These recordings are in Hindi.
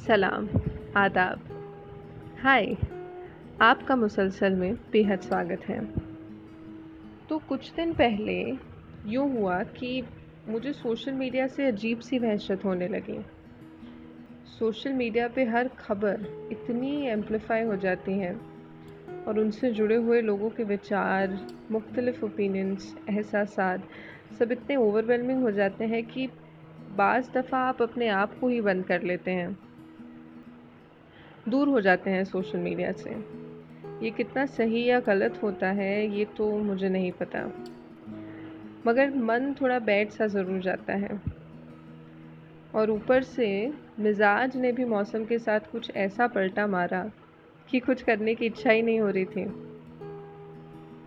सलाम, आदाब। हाय, आपका मुसलसल में बेहद स्वागत है। तो कुछ दिन पहले यूँ हुआ कि मुझे सोशल मीडिया से अजीब सी वहशत होने लगी। सोशल मीडिया पे हर खबर इतनी एम्पलीफाई हो जाती है और उनसे जुड़े हुए लोगों के विचार, मुख्तलिफ़ ओपिनियंस एहसास सब इतने ओवरवेलमिंग हो जाते हैं कि बाज़ दफ़ा आप अपने आप को ही बंद कर लेते हैं। दूर हो जाते हैं सोशल मीडिया से। ये कितना सही या गलत होता है, ये तो मुझे नहीं पता। मगर मन थोड़ा बैठ सा ज़रूर जाता है। और ऊपर से मिजाज ने भी मौसम के साथ कुछ ऐसा पलटा मारा कि कुछ करने की इच्छा ही नहीं हो रही थी।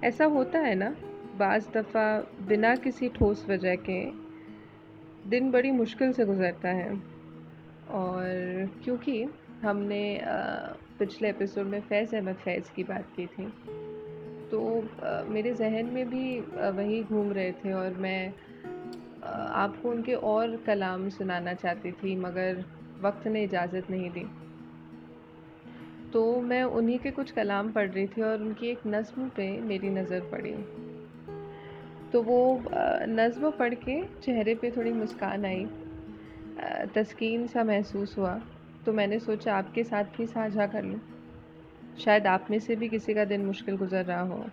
ऐसा होता है ना, बाज़ दफ़ा बिना किसी ठोस वजह के दिन बड़ी मुश्किल से गुज़रता है। और क्योंकि हमने पिछले एपिसोड में फैज़ अहमद फैज़ की बात की थी। तो मेरे जहन में भी वही घूम रहे थे और मैं आपको उनके और कलाम सुनाना चाहती थी, मगर वक्त ने इजाज़त नहीं दी। तो मैं उन्हीं के कुछ कलाम पढ़ रही थी और उनकी एक नज़म पे मेरी नज़र पड़ी। तो वो नज़म पढ़ के चेहरे पे थोड़ी मुस्कान आई। तस्कीन सा महसूस हुआ। तो मैंने सोचा आपके साथ भी साझा कर लूँ। शायद आप में से भी किसी का दिन मुश्किल गुजर रहा हो।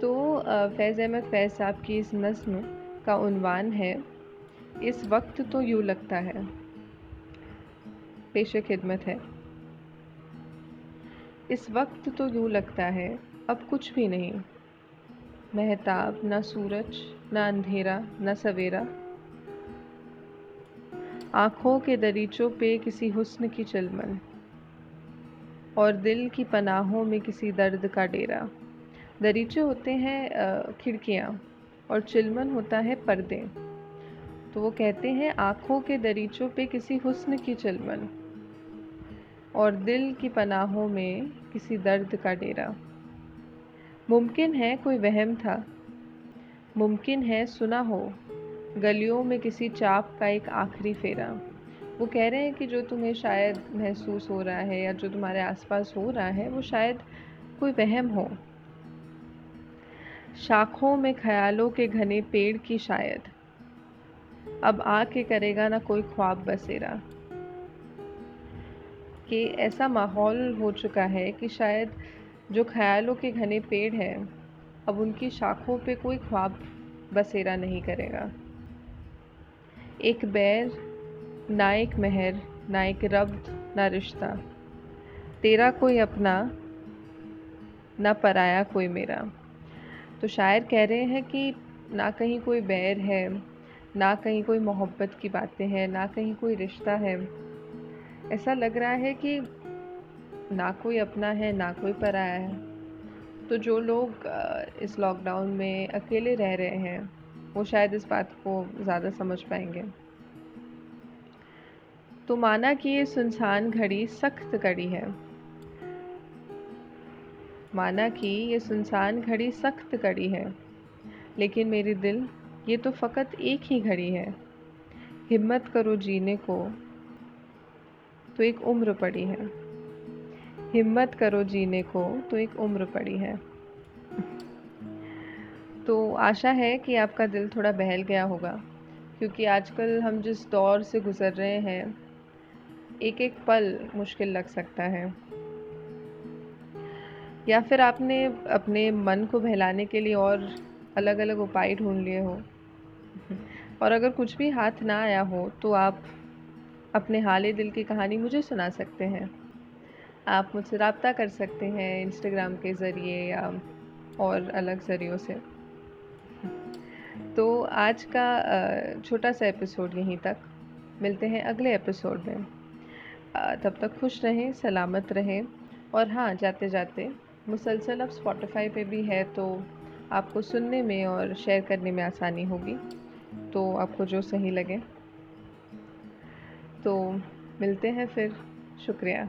तो फैज़ अहमद, फैज़ साहब की इस नज़म का उनवान है। इस वक्त तो यूँ लगता है। पेश खिदमत है। इस वक्त तो यूँ लगता है। अब कुछ भी नहीं। महताब, ना सूरज, ना अंधेरा, ना सवेरा। आँखों के दरीचों पे किसी हुस्न की चिलमन और दिल की पनाहों में किसी दर्द का डेरा। दरीचे होते हैं खिड़कियाँ और चिलमन होता है पर्दे। तो वो कहते हैं, आँखों के दरीचों पे किसी हुस्न की चिलमन और दिल की पनाहों में किसी दर्द का डेरा। मुमकिन है कोई वहम था। मुमकिन है सुना हो। गलियों में किसी चाप का एक आखिरी फेरा। वो कह रहे हैं कि जो तुम्हें शायद महसूस हो रहा है या जो तुम्हारे आसपास हो रहा है, वो शायद कोई वहम हो। शाखों में ख्यालों के घने पेड़ की शायद। अब आके करेगा ना कोई ख्वाब बसेरा। कि ऐसा माहौल हो चुका है कि शायद जो ख्यालों के घने पेड़ हैं, अब उनकी शाखों पे कोई ख्वाब बसेरा नहीं करेगा। एक बैर, ना एक महर, ना एक रब्त ना रिश्ता। तेरा कोई अपना, ना पराया कोई मेरा। तो शायर कह रहे हैं कि ना कहीं कोई बैर है, ना कहीं कोई मोहब्बत की बातें हैं, ना कहीं कोई रिश्ता है। ऐसा लग रहा है कि ना कोई अपना है, ना कोई पराया है। तो जो लोग इस लॉकडाउन में अकेले रह रहे हैं वो शायद इस बात को ज़्यादा समझ पाएँगे। तो माना कि ये सुनसान घड़ी सख्त कड़ी है। माना कि ये सुनसान घड़ी सख्त कड़ी है। लेकिन मेरी दिल, ये तो फ़कत एक ही घड़ी है। हिम्मत करो जीने को तो एक उम्र पड़ी है। हिम्मत करो जीने को तो एक उम्र पड़ी है। तो आशा है कि आपका दिल थोड़ा बहल गया होगा, क्योंकि आजकल हम जिस दौर से गुज़र रहे हैं एक एक पल मुश्किल लग सकता है। या फिर आपने अपने मन को बहलाने के लिए और अलग अलग उपाय ढूंढ लिए हो। और अगर कुछ भी हाथ ना आया हो तो आप अपने हाल दिल की कहानी मुझे सुना सकते हैं। आप मुझसे रबता कर सकते हैं इंस्टाग्राम के ज़रिए या और अलग ज़रियों से। तो आज का छोटा सा एपिसोड यहीं तक। मिलते हैं अगले एपिसोड में। तब तक खुश रहें, सलामत रहें। और हाँ जाते जाते मुसलसल अब स्पॉटिफाई पे भी है तो आपको सुनने में और शेयर करने में आसानी होगी। तो आपको जो सही लगे। तो मिलते हैं फिर। शुक्रिया।